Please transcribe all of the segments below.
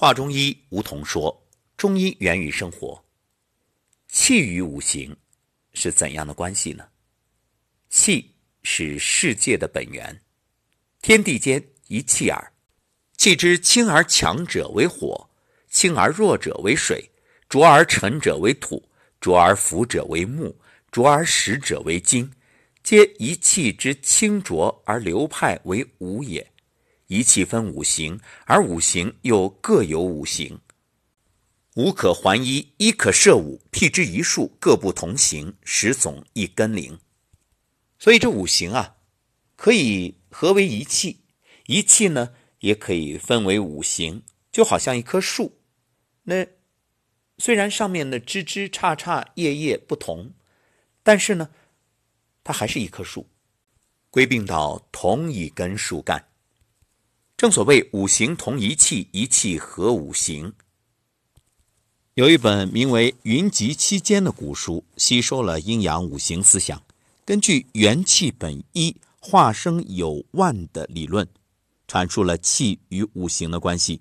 话中医梧桐说：“中医源于生活，气与五行是怎样的关系呢？气是世界的本源，天地间一气耳。气之轻而强者为火，轻而弱者为水，浊而沉者为土，浊而浮者为木，浊而实者为金，皆一气之清浊而流派为五也。”一气分五行，而五行又各有五行。五可还一，一可摄五，辟之一数，各不同形，实总一根灵。所以这五行啊，可以合为一气。一气呢，也可以分为五行，就好像一棵树。那虽然上面的枝枝杈杈、叶叶不同，但是呢，它还是一棵树，归并到同一根树干。正所谓五行同一气，一气合五行。有一本名为《云集期间》的古书，吸收了阴阳五行思想，根据元气本一、化生有万的理论，阐述了气与五行的关系，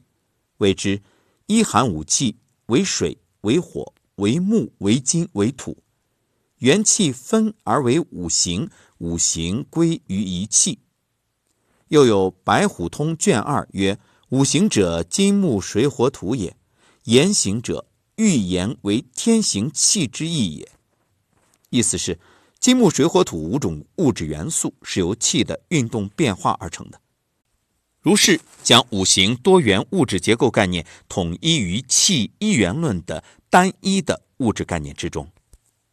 谓之一寒五气为水为火为木为金为土，元气分而为五行，五行归于一气。又有《白虎通》卷二曰：“五行者，金木水火土也；言行者，欲言为天行气之意也。”意思是，金木水火土五种物质元素是由气的运动变化而成的。如是将五行多元物质结构概念统一于气一元论的单一的物质概念之中。